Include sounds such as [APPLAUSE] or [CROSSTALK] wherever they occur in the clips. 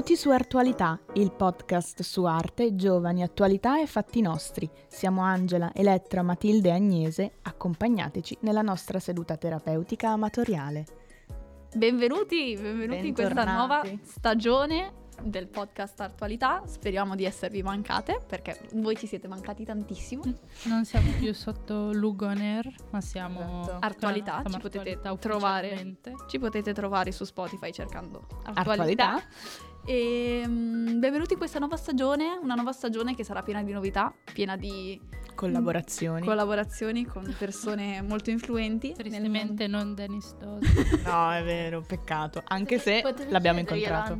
Benvenuti su Artualità, il podcast su arte, giovani, attualità e fatti nostri. Siamo Angela, Elettra, Matilde e Agnese, accompagnateci nella nostra seduta terapeutica amatoriale. Benvenuti, benvenuti in questa nuova stagione del podcast Attualità. Speriamo di esservi mancate perché voi ci siete mancati tantissimo. Non siamo più sotto Lugon Air, ma siamo esatto. Attualità. Ci potete, trovare, ci potete trovare su Spotify cercando Attualità. Attualità. E um, benvenuti in questa nuova stagione, una nuova stagione che sarà piena di novità, piena di collaborazioni. Collaborazioni con persone molto influenti. Tristemente non Dennis Dodd. [LAUGHS] no, è vero, peccato. Anche se l'abbiamo incontrato.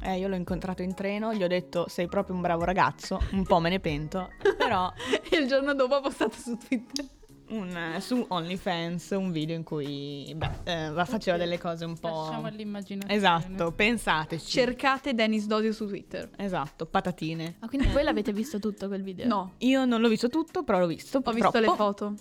Eh, io l'ho incontrato in treno, gli ho detto sei proprio un bravo ragazzo, un po' me ne pento, però... e [LAUGHS] il giorno dopo ha postato su Twitter. Un, su OnlyFans un video in cui beh, eh, faceva delle cose un po'. Lasciamo all'immaginazione. Esatto, pensateci. Cercate Dennis Dodio su Twitter. Esatto, patatine. Ah, quindi voi l'avete visto tutto quel video? No. Io non l'ho visto tutto, però l'ho visto. Ho purtroppo. visto le foto.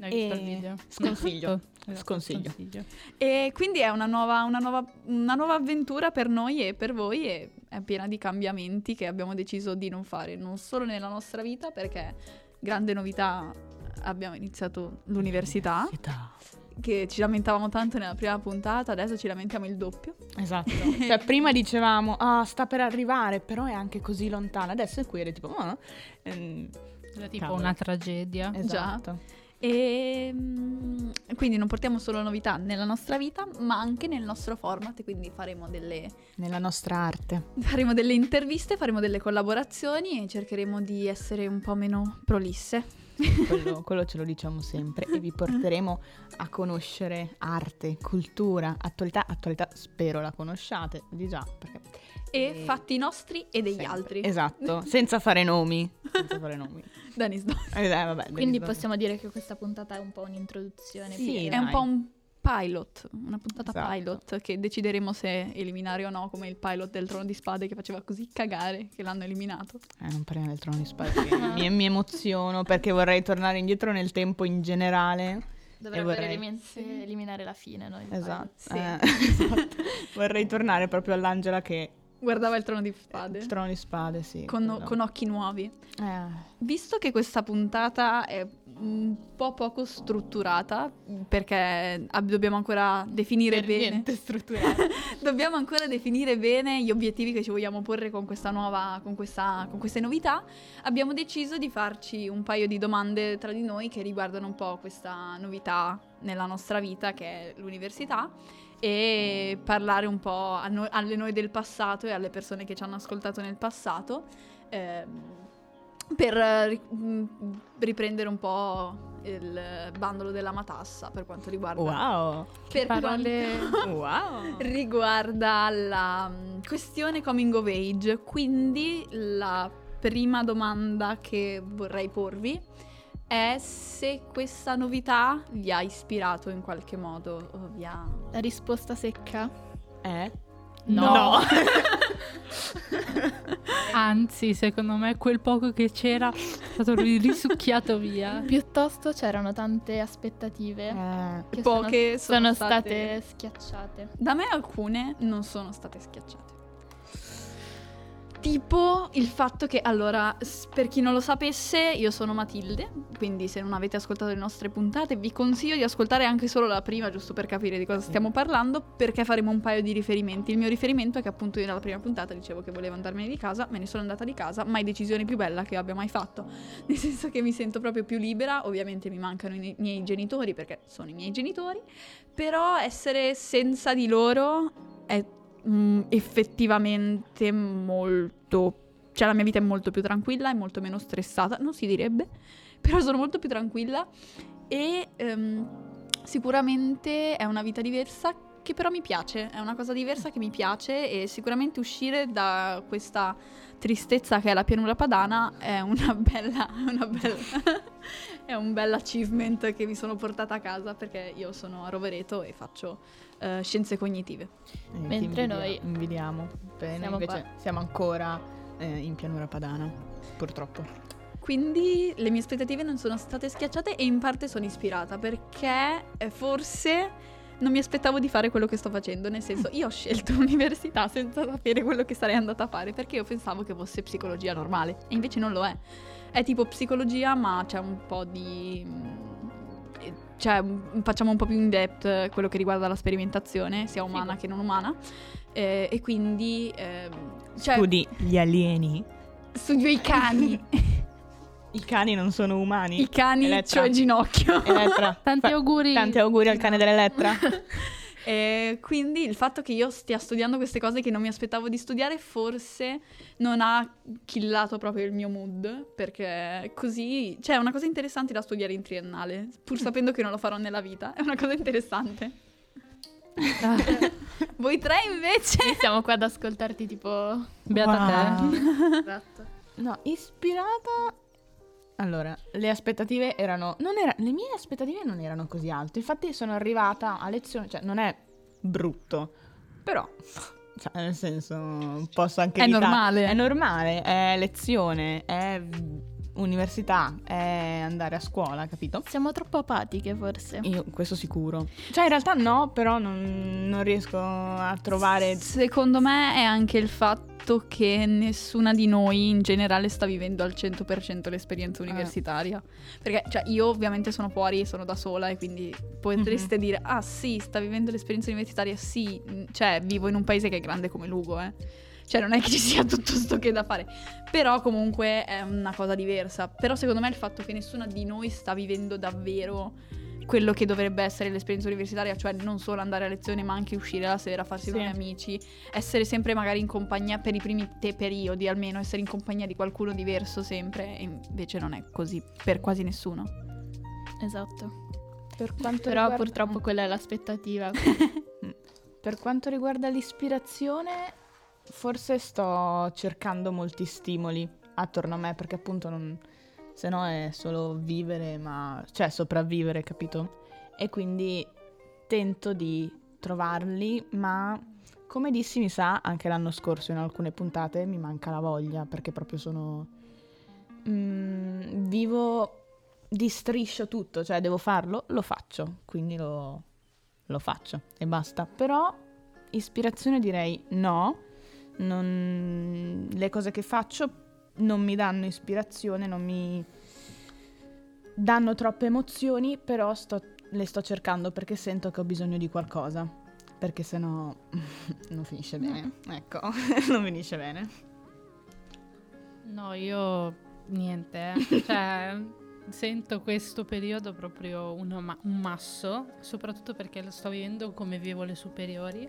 Hai visto il video? Sconsiglio. [LAUGHS] Esatto, sconsiglio. sconsiglio. E quindi è una nuova, una, nuova, una nuova, avventura per noi e per voi e è piena di cambiamenti che abbiamo deciso di non fare, non solo nella nostra vita, perché grande novità abbiamo iniziato l'università. L'università. Che ci lamentavamo tanto nella prima puntata, adesso ci lamentiamo il doppio. Esatto. [LAUGHS] cioè, prima dicevamo, ah, sta per arrivare, però è anche così lontana. Adesso è qui ed è tipo, ah, ehm, era tipo cavolo. una tragedia. Esatto. Già. E mm, quindi non portiamo solo novità nella nostra vita, ma anche nel nostro format, quindi faremo delle... Nella nostra arte. Faremo delle interviste, faremo delle collaborazioni e cercheremo di essere un po' meno prolisse. Quello, quello, ce lo diciamo sempre e vi porteremo a conoscere arte, cultura, attualità. Attualità spero la conosciate di già. Perché... E, e fatti nostri e degli sempre. altri. Esatto, [LAUGHS] senza fare nomi. Senza fare nomi. Dennis eh, vabbè, Quindi possiamo dire che questa puntata è un po' un'introduzione. Sì, è un po' un pilot, una puntata esatto. pilot che decideremo se eliminare o no, come il pilot del Trono di Spade che faceva così cagare che l'hanno eliminato. Eh, non parliamo del Trono di Spade, [LAUGHS] mi, mi emoziono perché vorrei tornare indietro nel tempo in generale. Dovrebbe vorrei... elimin- eliminare la fine, noi. Esatto. Sì. Eh, [LAUGHS] esatto. [LAUGHS] vorrei tornare proprio all'Angela che Guardava il trono di spade. Il trono di spade, sì. Con, con occhi nuovi. Eh. Visto che questa puntata è un po' poco strutturata, perché dobbiamo ancora definire per bene. Niente strutturata. [LAUGHS] dobbiamo ancora definire bene gli obiettivi che ci vogliamo porre con questa nuova, con, questa, con queste novità. Abbiamo deciso di farci un paio di domande tra di noi che riguardano un po' questa novità nella nostra vita, che è l'università e parlare un po' noi, alle noi del passato e alle persone che ci hanno ascoltato nel passato eh, per mm, riprendere un po' il bandolo della matassa per quanto riguarda wow. per parole. [LAUGHS] [LAUGHS] wow. riguarda la mm, questione coming of age. Quindi la prima domanda che vorrei porvi è se questa novità vi ha ispirato in qualche modo o vi ha... La risposta secca è no. no. [LAUGHS] Anzi, secondo me quel poco che c'era è stato risucchiato via. [LAUGHS] Piuttosto c'erano tante aspettative eh, che poche sono, sono, sono state... state schiacciate. Da me alcune non sono state schiacciate. Tipo il fatto che, allora, per chi non lo sapesse, io sono Matilde, quindi se non avete ascoltato le nostre puntate vi consiglio di ascoltare anche solo la prima, giusto per capire di cosa stiamo parlando, perché faremo un paio di riferimenti. Il mio riferimento è che appunto io nella prima puntata dicevo che volevo andarmene di casa, me ne sono andata di casa, mai decisione più bella che abbia mai fatto. [LAUGHS] Nel senso che mi sento proprio più libera, ovviamente mi mancano i miei genitori perché sono i miei genitori, però essere senza di loro è mm, effettivamente molto... Cioè la mia vita è molto più tranquilla, è molto meno stressata, non si direbbe, [LAUGHS] però sono molto più tranquilla e um, sicuramente è una vita diversa che però mi piace, è una cosa diversa che mi piace e sicuramente uscire da questa tristezza che è la pianura padana è una [LAUGHS] bella, una bella è un bel achievement che mi sono portata a casa perché io sono a Rovereto e faccio uh, scienze cognitive. Eh, Mentre invidia- noi invidiamo. Bene, siamo siamo ancora eh, in pianura padana, purtroppo. Quindi le mie aspettative non sono state schiacciate e in parte sono ispirata perché forse non mi aspettavo di fare quello che sto facendo, nel senso io ho scelto [LAUGHS] l'università senza sapere quello che sarei andata a fare perché io pensavo che fosse psicologia normale e invece non lo è. È tipo psicologia ma c'è un po' di... cioè facciamo un po' più in depth quello che riguarda la sperimentazione, sia umana Figo. che non umana. eh, e quindi... ehm, cioè, Studi gli alieni. studio i cani, [LAUGHS] I cani non sono umani. i cani, Elettra. cioè ginocchio. Elettra. [LAUGHS] Tanti auguri. Tanti auguri al cane dell'Elettra. [LAUGHS] E quindi il fatto che io stia studiando queste cose che non mi aspettavo di studiare forse non ha killato proprio il mio mood, perché così, cioè è una cosa interessante da studiare in triennale, pur sapendo che non lo farò nella vita, è una cosa interessante. Ah, [LAUGHS] Voi tre invece? Noi siamo qua ad ascoltarti tipo... Beata Wow. te. Esatto. No, ispirata. Allora, le aspettative erano. Non era, le mie aspettative non erano così alte. Infatti, sono arrivata a lezione. Cioè, non è brutto. Però. [LAUGHS] Cioè, nel senso, posso anche È evitare- normale. È normale, è lezione, è università, è andare a scuola, capito? Siamo troppo apatiche forse. Io, questo sicuro. Cioè, in realtà no, però non, non riesco a trovare. Secondo me è anche il fatto che nessuna di noi in generale sta vivendo al 100% l'esperienza universitaria. Perché cioè, io ovviamente sono fuori, sono da sola e quindi potreste dire, ah sì, sta vivendo l'esperienza universitaria, sì, cioè vivo in un paese che è grande come Lugo, eh. Cioè non è che ci sia tutto sto che da fare. Però comunque è una cosa diversa. Però secondo me il fatto che nessuna di noi sta vivendo davvero quello che dovrebbe essere l'esperienza universitaria, cioè non solo andare a lezione ma anche uscire la sera, farsi Sì. amici, essere sempre magari in compagnia per i primi te periodi almeno, essere in compagnia di qualcuno diverso sempre, e invece non è così per quasi nessuno. Esatto. Per quanto Però riguarda- purtroppo quella è l'aspettativa. [LAUGHS] Per quanto riguarda l'ispirazione, forse sto cercando molti stimoli attorno a me, perché appunto non... se no è solo vivere, ma... cioè sopravvivere, capito? E quindi tento di trovarli, ma come dissi mi sa, anche l'anno scorso in alcune puntate mi manca la voglia, perché proprio sono... mm, vivo di striscio tutto, cioè devo farlo, lo faccio, quindi lo, lo faccio e basta. Però ispirazione direi no, non- le cose che faccio non mi danno ispirazione, non mi danno troppe emozioni, però sto- le sto cercando perché sento che ho bisogno di qualcosa, perché sennò [LAUGHS] non finisce bene. Ecco, [LAUGHS] non finisce bene. No, io niente. eh. Cioè, [LAUGHS] sento questo periodo proprio ma- un masso, soprattutto perché lo sto vivendo come vivo le superiori,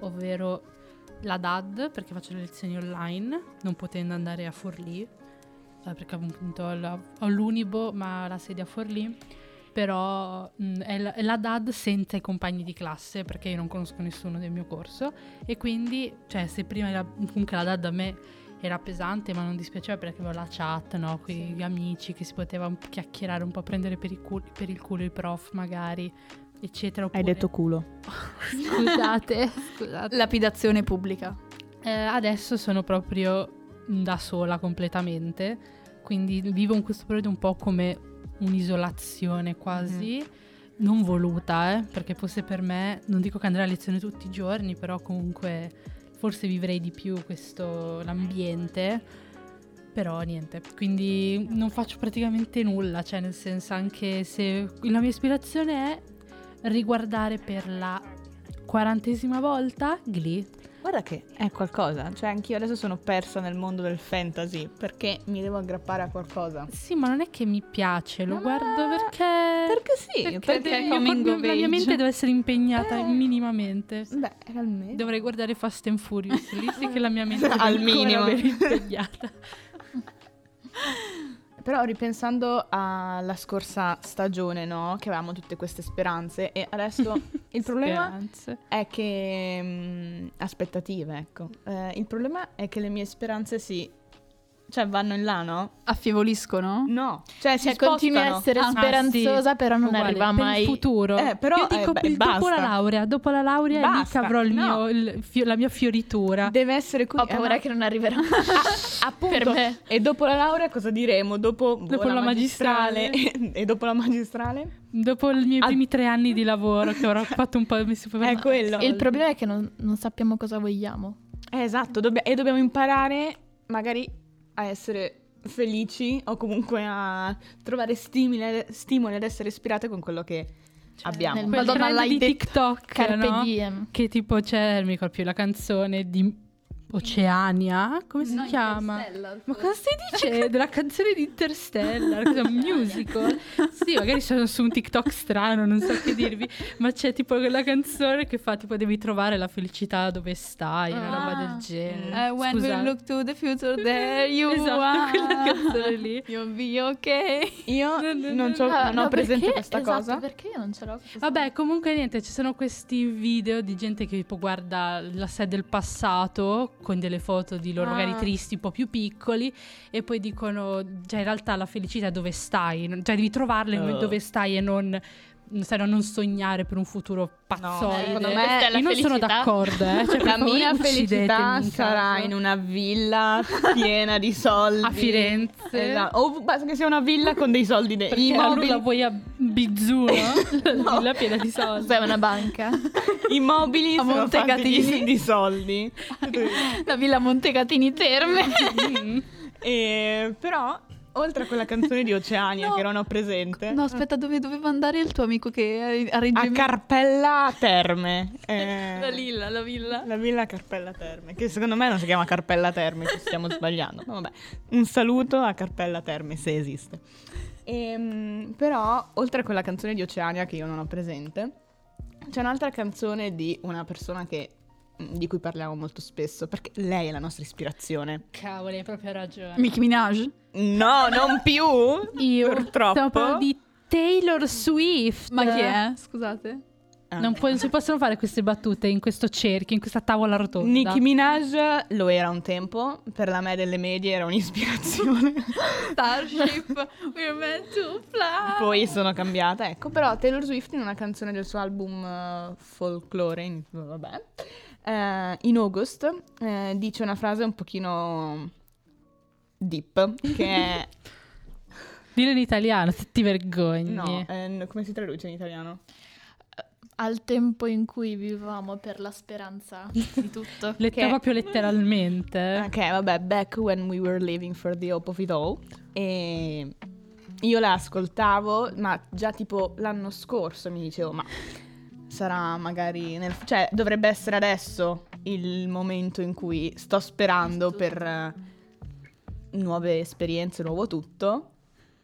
ovvero la DAD, perché faccio le lezioni online, non potendo andare a Forlì, eh, perché appunto ho, l'Unibo, ma la sede a Forlì. Però mh, è, la, è la DAD senza i compagni di classe, perché io non conosco nessuno del mio corso. E quindi, cioè, se prima era, comunque la DAD a me era pesante, ma non dispiaceva perché avevo la chat, no? Con gli amici che si poteva chiacchierare, un po' prendere per il, culo, per il culo il prof, magari, eccetera. Hai oppure- detto culo. [LAUGHS] scusate, [LAUGHS] scusate. Lapidazione pubblica. Eh, adesso sono proprio da sola completamente, quindi vivo in questo periodo un po' come un'isolazione quasi. Non voluta, eh, perché fosse per me, non dico che andrei a lezione tutti i giorni, però comunque forse vivrei di più questo l'ambiente. Però niente, quindi non faccio praticamente nulla, cioè nel senso anche se la mia ispirazione è riguardare per la quarantesima volta Glee. Guarda che è qualcosa, cioè anch'io adesso sono persa nel mondo del fantasy perché mi devo aggrappare a qualcosa. Sì, ma non è che mi piace, lo Ma- guardo perché... Perché sì, perché, perché mio coming of la mia mente deve essere impegnata Eh. minimamente. Beh, realmente. Dovrei guardare Fast and Furious, lì sì che la mia mente [LAUGHS] deve Al minimo. impegnata. Però ripensando alla scorsa stagione, no? Che avevamo tutte queste speranze e adesso [LAUGHS] il problema è che... mm, aspettative, ecco. Eh, il problema è che le mie speranze si... Cioè vanno in là, no? Affievoliscono? No. Cioè si Cioè, continui a essere Ah, speranzosa, sì. però non Uguale, arriva per mai. il futuro. Eh, però, Io dico eh, beh, il- dopo basta. la laurea, dopo la laurea è lì Basta, avrò il no. mio, il la mia fioritura. Deve essere qui. Ho eh, paura ma- che non arriverà. [LAUGHS] Appunto. Per me. E dopo la laurea cosa diremo? Dopo, boh, Dopo la e, [LAUGHS] e dopo la magistrale? Dopo i miei Ah. primi tre anni di lavoro che avrò fatto un po' si È quello. Il problema è che non, non sappiamo cosa vogliamo. Eh, esatto, dobbia- e dobbiamo imparare magari a essere felici o comunque a trovare stimoli, stimoli ad essere ispirate con quello che abbiamo. nel- Madonna, di. TikTok, no? Che tipo c'è, mi ricordo più, la canzone di Oceania, come si chiama? Ma cosa stai dicendo? La canzone di Interstellar, cosa un musical? Sì, magari sono su un TikTok strano, non so che dirvi, ma c'è tipo quella canzone che fa tipo devi trovare la felicità dove stai, una roba Ah. del genere. Eh, when we Scusate. look to the future, there you Esatto, are. quella canzone lì. You'll be okay. Io No, no, non, no, no. non ho no, presente perché- questa esatto, cosa. Perché io non ce l'ho? Vabbè, comunque niente, ci sono questi video di gente che tipo guarda la sé del passato con delle foto di loro Ah. magari tristi, un po' più piccoli e poi dicono già in realtà la felicità dove stai, cioè devi trovarla Oh. dove stai e non no, non sognare per un futuro pazzoide. secondo me Questa è la Io non sono felicità. d'accordo, eh. cioè, [LAUGHS] La mia felicità in sarà caso. in una villa [LAUGHS] piena di soldi. a Firenze. Esatto. O basta che sia una villa con dei soldi dentro. Perché I a lui mobili, la vuoi a Bizzuno? La [LAUGHS] villa piena di soldi. Questa è una banca. i mobili A sono Montecatini. di, di soldi. La villa Montecatini Terme. Mm. E, però, oltre a quella canzone di Oceania No. che non ho presente, No, aspetta, dove doveva andare il tuo amico che a Reggio a Carpella Terme. [LAUGHS] eh, La lilla, la villa. La villa Carpella Terme, che secondo me non si chiama Carpella Terme, ci stiamo [LAUGHS] sbagliando. Ma vabbè, un saluto a Carpella Terme, se esiste. Ehm, però, oltre a quella canzone di Oceania che io non ho presente, c'è un'altra canzone di una persona che- di cui parliamo molto spesso, perché lei è la nostra ispirazione. Cavoli, hai proprio ragione. Nicki Minaj. No, non più! Io Purtroppo. di Taylor Swift. Ma chi è? Scusate. Ah. Non, può- non si possono fare queste battute in questo cerchio, in questa tavola rotonda. Nicki Minaj lo era un tempo, per la me delle medie era un'ispirazione. [LAUGHS] Starship, we're meant to fly. Poi sono cambiata, ecco. Però Taylor Swift in una canzone del suo album eh, Folklore, in, vabbè, eh, in August, eh, dice una frase un pochino deep, che è... [LAUGHS] Dillo in italiano, se ti vergogni. no, eh, come si traduce in italiano? Al tempo in cui vivevamo per la speranza di tutto. [LAUGHS] Letta- che- proprio letteralmente. [LAUGHS] Ok, vabbè, back when we were living for the hope of it all. E io la ascoltavo, ma già tipo l'anno scorso mi dicevo, ma sarà magari nel... Cioè, dovrebbe essere adesso il momento in cui sto sperando per eh, nuove esperienze, nuovo tutto.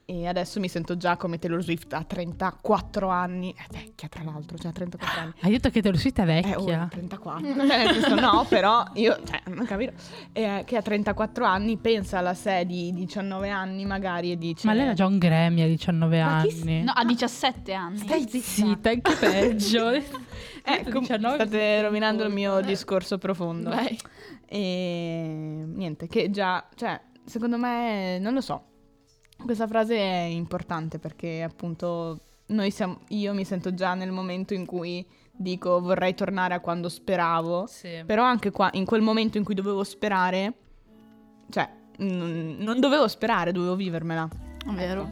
E adesso mi sento già come Taylor Swift a 34 anni. È vecchia, tra l'altro, cioè a 34 anni. Hai detto che Taylor Swift è Eh, vecchia. ora 34. Cioè, nel senso, no, però io, cioè, non capito. Eh, che a 34 anni pensa alla sé di 19 anni magari e dice... Ma lei era già un Grammy a 19 Ma chi anni. No, a 17 anni. Stai Zitta, anche peggio. [LAUGHS] Ecco, 19 state rovinando il mio discorso profondo. Vai. E niente, che già, cioè, secondo me, non lo so. Questa frase è importante perché appunto noi siamo, io mi sento già nel momento in cui dico vorrei tornare a quando speravo. Sì. Però anche qua, in quel momento in cui dovevo sperare, cioè, non, non dovevo sperare, dovevo vivermela. Vero.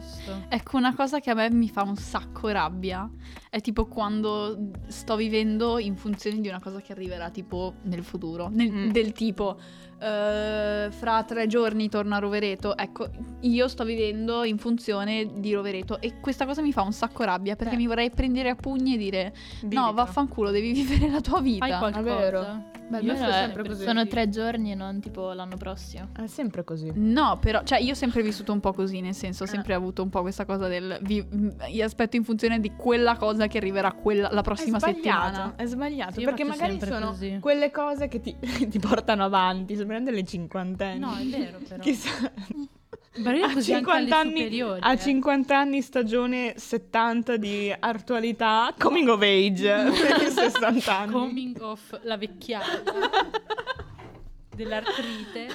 Ecco, una cosa che a me mi fa un sacco rabbia è tipo quando sto vivendo in funzione di una cosa che arriverà tipo nel futuro. Nel- Mm. Del tipo, eh, fra tre giorni torno a Rovereto. Ecco, io sto vivendo in funzione di Rovereto e questa cosa mi fa un sacco rabbia perché Beh. mi vorrei prendere a pugni e dire no, Vivitela. vaffanculo, devi [LAUGHS] vivere la tua vita. Fai qualcosa. vero. Beh, Io è- sempre così. sono tre giorni e non tipo l'anno prossimo. È sempre così. No, però, cioè, io ho sempre vissuto un po' così, nel senso, ho Ah. sempre avuto un po' questa cosa del. Vi, io aspetto in funzione di quella cosa che arriverà quella, la prossima è settimana. È sbagliato, Io perché magari sono così. quelle cose che ti, [LAUGHS] ti portano avanti, soprattutto delle cinquantenni. No, è vero [LAUGHS] però. Chissà. Io A così anche 50 alle anni, a eh. 50 anni stagione 70 di attualità, coming of age per i 60 anni. Coming off la vecchiata [LAUGHS] dell'artrite.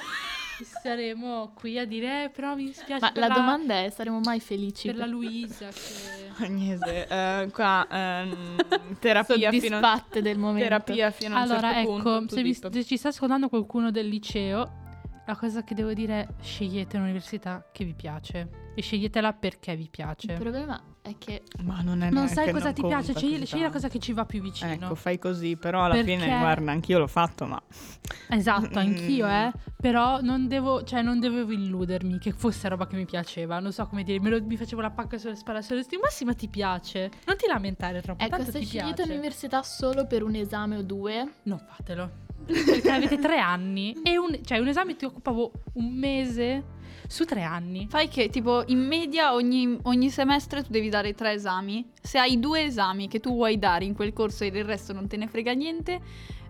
Saremo qui a dire, eh, però mi dispiace Ma per la domanda è, saremo mai felici? per la Luisa che... [LAUGHS] Agnese, eh, qua ehm, [LAUGHS] terapia fino, soddisfatte del momento. terapia fino a un Allora, certo ecco, punto. se, vi- se ci sta ascoltando qualcuno del liceo, la cosa che devo dire è scegliete un'università che vi piace e sceglietela perché vi Il piace. problema è che Ma non è Non sai cosa non ti piace, scegli, scegli la cosa che ci va più vicino. Ecco, fai così, però alla Perché- fine, guarda, anch'io l'ho fatto, ma... Esatto, anch'io, Mm. eh. Però non devo, cioè, non dovevo illudermi che fosse roba che mi piaceva. Non so come dire, me lo- mi facevo la pacca sulle spalle sulle stime. Ma sì, ma ti piace. Non ti lamentare troppo. ecco, tanto se ti scegliete piace. un'università solo per un esame o due, Non fatelo. Perché avete tre anni e un, cioè, un esame ti occupavo un mese su tre anni. Fai che tipo in media ogni, ogni semestre tu devi dare tre esami. Se hai due esami che tu vuoi dare in quel corso e del resto non te ne frega niente,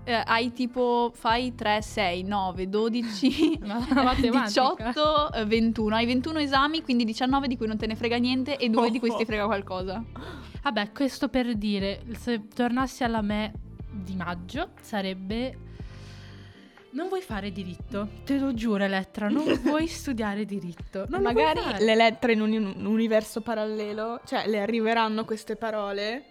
eh, hai tipo fai 3, 6, 9, 12, Ma la matematica. 18, eh, 21. Hai 21 esami, quindi 19 di cui non te ne frega niente e due di cui ti frega qualcosa. Vabbè, questo per dire, se tornassi alla me di maggio sarebbe... Non vuoi fare diritto? Te lo giuro, Elettra, non [LAUGHS] vuoi studiare diritto. Non Magari le lettere in un, un universo parallelo, cioè le arriveranno queste parole,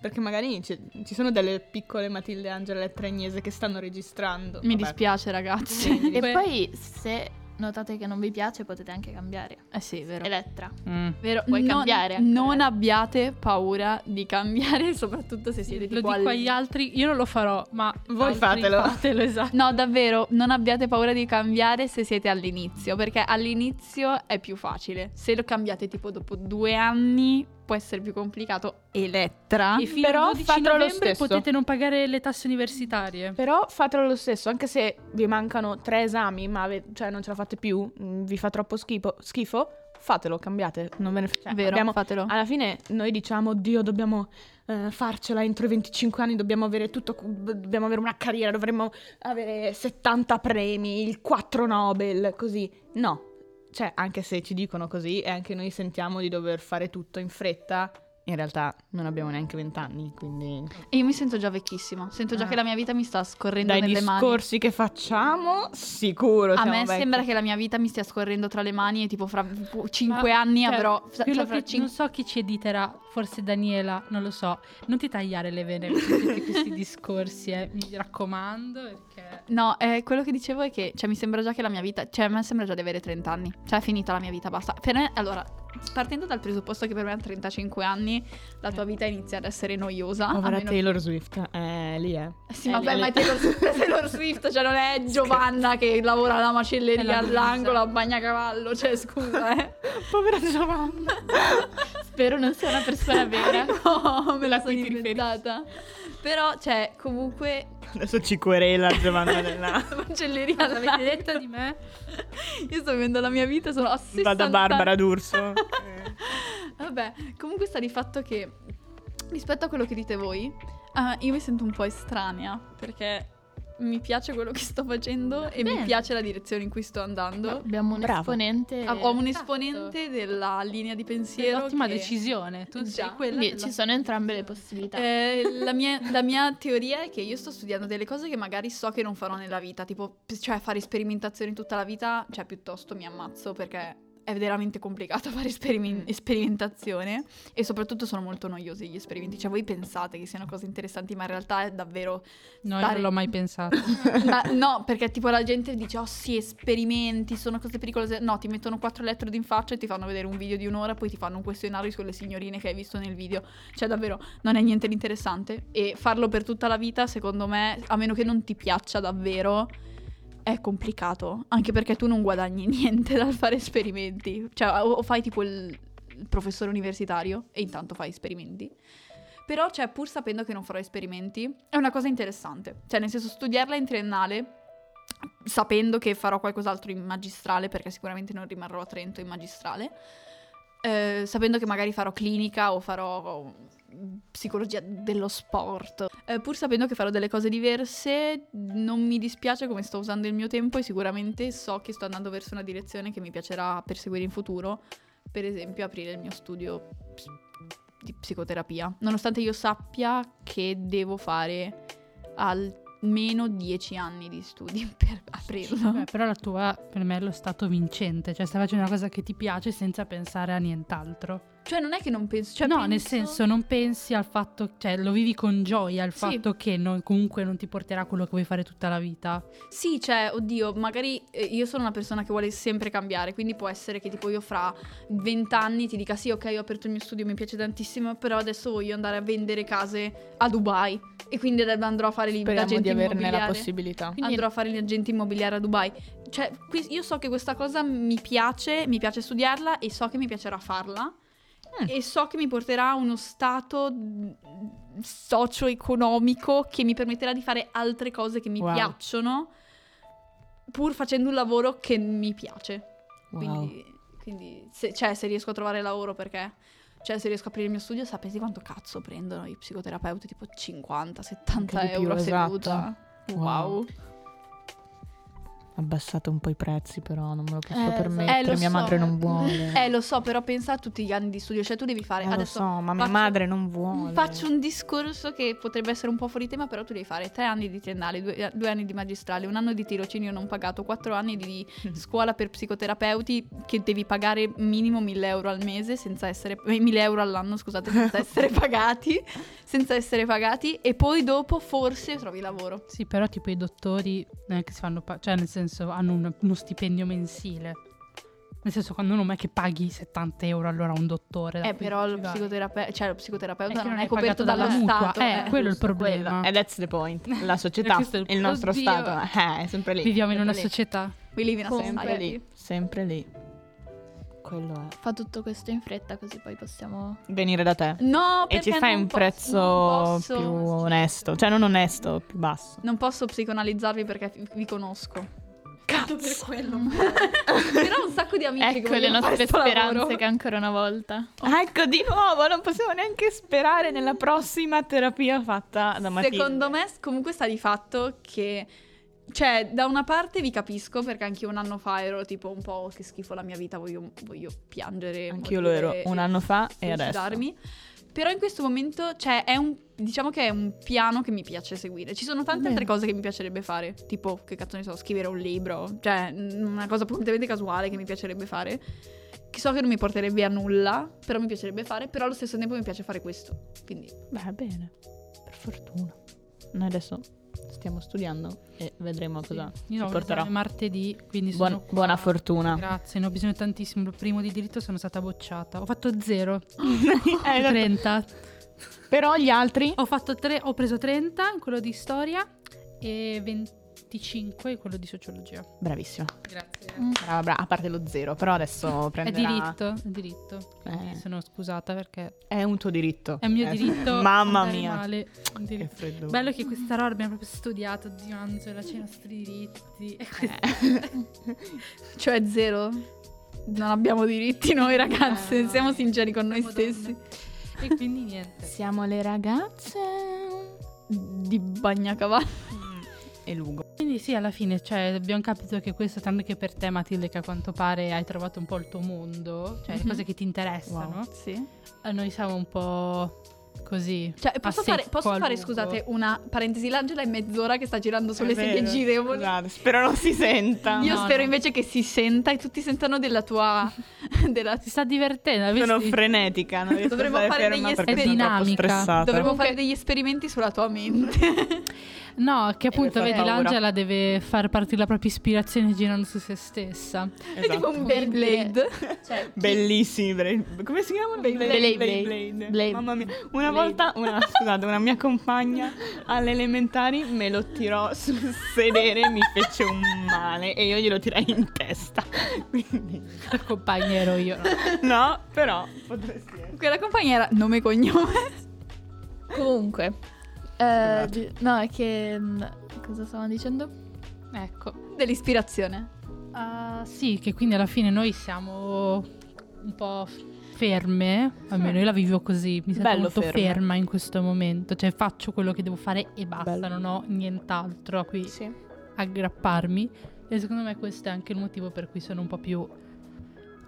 perché magari ci, ci sono delle piccole Matilde Angela Lettere Agnese che stanno registrando. Mi Vabbè. dispiace ragazzi. e poi se notate che non vi piace potete anche cambiare. eh sì, vero. Elettra. Mm. Vero, Puoi non, cambiare anche, non abbiate paura di cambiare, [LAUGHS] soprattutto se siete Lo tipo dico al- agli altri, io non lo farò, ma Voi fatelo. Fatelo, [LAUGHS] esatto. No, davvero, non abbiate paura di cambiare se siete all'inizio, perché all'inizio è più facile. Se lo cambiate tipo dopo due anni può essere più complicato. Elettra. E fino Però al 12 fatelo lo stesso. potete non pagare le tasse universitarie. Però fatelo lo stesso, anche se vi mancano tre esami, ma ave- cioè non ce la fate più, mm, vi fa troppo schifo, schifo fatelo, cambiate. Non ve ne cioè, vero, abbiamo- fatelo. Alla fine noi diciamo, Dio, dobbiamo eh, farcela entro i 25 anni, dobbiamo avere tutto, dobbiamo avere una carriera, dovremmo avere 70 premi, il 4 Nobel, così. No, cioè anche se ci dicono così e anche noi sentiamo di dover fare tutto in fretta, in realtà non abbiamo neanche 20 anni, quindi... E io mi sento già vecchissima. Sento già Ah. che la mia vita mi sta scorrendo Dai nelle mani. discorsi che facciamo, sicuro A me vecchi. sembra che la mia vita mi stia scorrendo tra le mani e tipo fra 5 Ma, anni cioè, avrò... cioè, fra cin- Non so chi ci editerà, forse Daniela, non lo so. Non ti tagliare le vene con tutti questi [LAUGHS] discorsi, eh. mi raccomando, perché... No, eh, quello che dicevo è che cioè, mi sembra già che la mia vita, cioè a me sembra già di avere 30 anni, cioè è finita la mia vita, basta. Per me, allora, partendo dal presupposto che per me a 35 anni la tua vita inizia ad essere noiosa. a Povera meno- Taylor Swift, eh, lì è. Eh Sì, Eh, vabbè, lì- ma è Taylor Swift, è [LAUGHS] Taylor Swift, cioè non è [LAUGHS] Giovanna che lavora alla È macelleria la all'angolo a bagnacavallo, cioè scusa, eh. Povera Giovanna. Spero non sia una persona [LAUGHS] vera. no, me la sono inventata. Però, cioè, comunque, Adesso ci querela Giovanna della... [LAUGHS] macelleria L'avete detto di me? Io sto vivendo la mia vita, sono a 60 Vada Barbara D'Urso. [LAUGHS] Vabbè, comunque sta di fatto che rispetto a quello che dite voi, ah, io mi sento un po' estranea perché mi piace quello che sto facendo e mi piace la direzione in cui sto andando. Abbiamo un Bravo. esponente. Ah, Ho un Esatto. esponente della linea di pensiero. Ottima che- decisione. Tu Già. quella ci sono entrambe le possibilità. Eh, la, mia, [LAUGHS] la mia teoria è che io sto studiando delle cose che magari so che non farò nella vita, tipo, cioè fare sperimentazioni tutta la vita, cioè piuttosto mi ammazzo perché è veramente complicato [LAUGHS] fare sperimen- sperimentazione e soprattutto sono molto noiosi gli esperimenti, cioè voi pensate che siano cose interessanti ma in realtà è davvero... No, io stare- non l'ho mai pensato. [LAUGHS] Ma no, perché tipo la gente dice oh sì, esperimenti, sono cose pericolose, no, ti mettono quattro elettrodi in faccia e ti fanno vedere un video di un'ora, poi ti fanno un questionario sulle signorine che hai visto nel video. Cioè, davvero, non è niente di interessante. E farlo per tutta la vita, secondo me, a meno che non ti piaccia davvero, è complicato. Anche perché tu non guadagni [LAUGHS] niente dal fare esperimenti. Cioè, o o fai tipo il, il professore universitario e intanto fai esperimenti. Però, cioè, pur sapendo che non farò esperimenti, è una cosa interessante. Cioè, nel senso, studiarla in triennale, sapendo che farò qualcos'altro in magistrale, perché sicuramente non rimarrò a Trento in magistrale, eh, sapendo che magari farò clinica o farò psicologia dello sport, eh, pur sapendo che farò delle cose diverse, non mi dispiace come sto usando il mio tempo e sicuramente so che sto andando verso una direzione che mi piacerà perseguire in futuro, per esempio aprire il mio studio ps- di psicoterapia, nonostante io sappia che devo fare almeno 10 anni di studi [LAUGHS] per aprirlo. Beh, però la tua per me è lo stato vincente, cioè stai facendo una cosa che ti piace senza pensare a nient'altro. Cioè, non è che non penso. Cioè, no, penso- nel senso non pensi al fatto, cioè lo vivi con gioia il Sì. fatto che non- comunque non ti porterà quello che vuoi fare tutta la vita. Sì, cioè, oddio, magari eh, io sono una persona che vuole sempre cambiare, quindi può essere che tipo io fra vent'anni ti dica sì, ok, ho aperto il mio studio, mi piace tantissimo, però adesso voglio andare a vendere case a Dubai e quindi andrò a fare lì Speriamo l'agente di averne la immobiliare. possibilità. Quindi- Andrò a fare l'agente immobiliare a Dubai. Cioè, qui- io so che questa cosa mi piace, mi piace studiarla e so che mi piacerà farla. Mm. E so che mi porterà a uno stato mm, socio-economico che mi permetterà di fare altre cose che mi Wow. piacciono, pur facendo un lavoro che mi piace. Wow. Quindi, quindi se, cioè, se riesco a trovare lavoro perché... Cioè, se riesco a aprire il mio studio, sapete quanto cazzo prendono i psicoterapeuti? Tipo 50, 70 Anche di più, euro a esatto. seduta. Wow. wow. Abbassate un po' i prezzi, però non me lo posso Eh, permettere. eh, lo mia so. madre non vuole. [LAUGHS] Eh, lo so, però pensa a tutti gli anni di studio. Cioè, tu devi fare... Eh, lo adesso so, ma mia faccio- madre non vuole. Faccio un discorso che potrebbe essere un po' fuori tema, però tu devi fare tre anni di triennale, due, due anni di magistrale, un anno di tirocinio non pagato, quattro anni di [LAUGHS] scuola per psicoterapeuti che devi pagare minimo 1000 euro al mese senza essere... eh, 1000 euro all'anno, scusate, senza [LAUGHS] essere pagati, senza essere pagati e poi dopo forse trovi lavoro. Sì, però tipo i dottori non è che si fanno, pa- cioè nel senso hanno un- uno stipendio mensile. Nel senso quando non è che paghi 70 euro allora a un dottore. Eh, però lo, psicoterape- cioè, lo psicoterapeuta non, non è è coperto dalla mutua, Stato. eh, quello è il problema. E that's the point. [LAUGHS] La società, il- il nostro Oddio. stato, eh, è sempre lì. Viviamo in una sempre lì. società. We live in a Sempre society. lì, sempre lì. Quello è. Fa tutto questo in fretta così poi possiamo... Venire da te. No, E ci fai un posso- prezzo più onesto. Cioè, non onesto, più basso. Non posso psicoanalizzarvi perché vi conosco. Cazzo. per quello. [LAUGHS] Però un sacco di amici che Ecco le nostre speranze lavoro. che ancora una volta. Ecco, di nuovo, non possiamo neanche sperare nella prossima terapia fatta da Matilde. Secondo me comunque sta di fatto che cioè, da una parte vi capisco perché anche un anno fa ero tipo un po' che schifo la mia vita, voglio, voglio piangere. Anch'io lo ero un anno fa e adesso. Però in questo momento, cioè, è un, diciamo che è un piano che mi piace seguire. Ci sono tante altre cose che mi piacerebbe fare, tipo, che cazzo ne so, scrivere un libro, cioè, una cosa completamente casuale che mi piacerebbe fare. Che so che non mi porterebbe a nulla, però mi piacerebbe fare, però allo stesso tempo mi piace fare questo. Quindi, Beh, bene. Per fortuna. Noi adesso stiamo studiando e vedremo cosa Io ho porterà. martedì, quindi Buon- buona fortuna. Grazie, ne ho bisogno tantissimo. Il primo di diritto sono stata bocciata. Ho fatto zero. [LAUGHS] Eh, [LAUGHS] esatto. 30. Però gli altri... Ho, fatto tre, ho preso 30 in quello di storia e 25 in quello di sociologia. Bravissima. Grazie. Brava, brava. A parte lo zero, però adesso È prenderà... diritto, è diritto. Eh. sono scusata perché È un tuo diritto. è un mio Eh, diritto. [LAUGHS] Mamma andare mia. Male. Che freddo. Bello che questa roba abbiamo proprio studiato, Dio Angela, c'è i nostri diritti. E Eh. [LAUGHS] cioè, zero. Non abbiamo diritti noi ragazze, no. siamo sinceri con noi stessi. E quindi niente. Siamo le ragazze... Di bagnacavallo. E Lugo. Quindi sì, alla fine, cioè, abbiamo capito che questo, tranne che per te Matilde, che a quanto pare hai trovato un po' il tuo mondo, cioè le Mhm. cose che ti interessano, Sì. eh, noi siamo un po' così. Cioè, posso fare, posso fare, scusate, una parentesi? L'Angela è mezz'ora che sta girando sulle È sedie girevoli. Scusate, spero non si senta. Io No, spero no. invece che si senta e tutti sentano della tua... [LAUGHS] della- Si sta divertendo, Sono avessi- frenetica, non Dovremmo fare degli perché esper- sono troppo dinamica. stressata. Dovremmo fare degli esperimenti sulla tua mente. [LAUGHS] No, che appunto, vedi, paura. l'Angela deve far partire la propria ispirazione girando su se stessa. È tipo Esatto. un Beyblade. Cioè, [LAUGHS] Bellissimi, come si chiamano? Beyblade. Beyblade. Blade. Mamma mia, una volta, una, scusate, una mia compagna alle elementari me lo tirò sul sedere e mi fece un male e io glielo tirai in testa. [LAUGHS] Quindi, La compagna ero io. no, però potresti essere. Quella compagnia era nome e cognome. Comunque, eh, no, è che... mm, Cosa stavamo dicendo? Ecco. Dell'ispirazione. Ah, sì, che quindi alla fine noi siamo un po' ferme, almeno io la vivo così, mi sento Bello molto ferme. ferma in questo momento, cioè faccio quello che devo fare e basta, Bello. non ho nient'altro a cui Sì. aggrapparmi e secondo me questo è anche il motivo per cui sono un po' più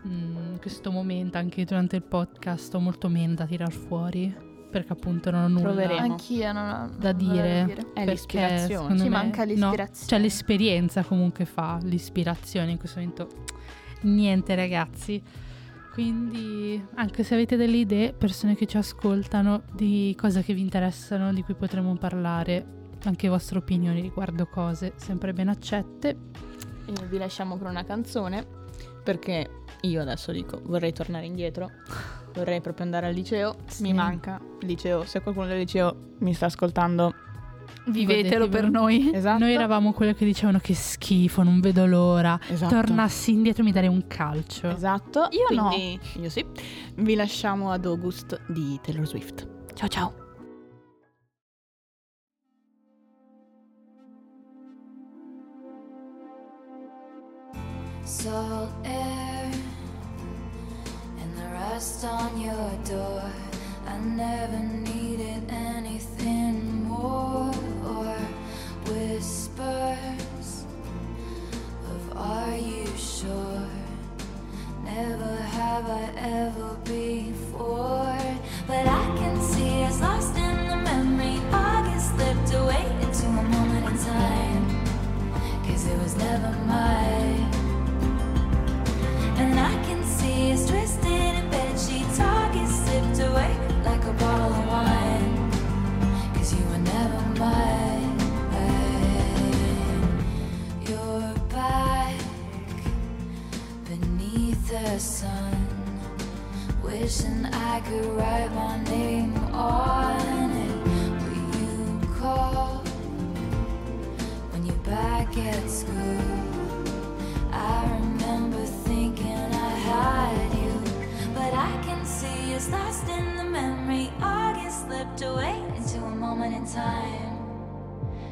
mm, in questo momento anche durante il podcast ho molto meno da tirar fuori perché appunto non ho nulla Troveremo. Anch'io non ho da nulla dire, È perché l'ispirazione. Ci me- manca no, l'ispirazione. cioè l'esperienza comunque fa l'ispirazione in questo momento niente ragazzi Quindi, anche se avete delle idee, persone che ci ascoltano, di cose che vi interessano, di cui potremo parlare, anche vostre opinioni riguardo cose, sempre ben accette. E vi lasciamo con una canzone perché io adesso dico vorrei tornare indietro, vorrei proprio andare al liceo, Sì. mi manca il liceo, se qualcuno del liceo mi sta ascoltando, Vivetelo per noi. esatto. Noi eravamo quelle che dicevano che schifo, non vedo l'ora. esatto. Tornassi indietro mi darei un calcio. Esatto, Io no. quindi io sì. Vi lasciamo ad August di Taylor Swift. Ciao ciao. Salt rust on your door. I never needed anything more or whispers of Are you sure? Never have I ever before, but I can see us lost in the memory. August slipped away into a moment in time, cause it was never mine. Wishing I could write my name on it. Will you call when you're back at school? I remember thinking I had you, but I can see it's lost in the memory. August slipped away into a moment in time,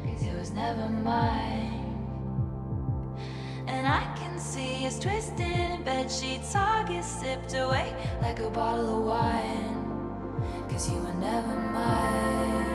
cause it was never mine. And I can see it's twisted bed sheets. August sipped away like a bottle of wine, cause you were never mine.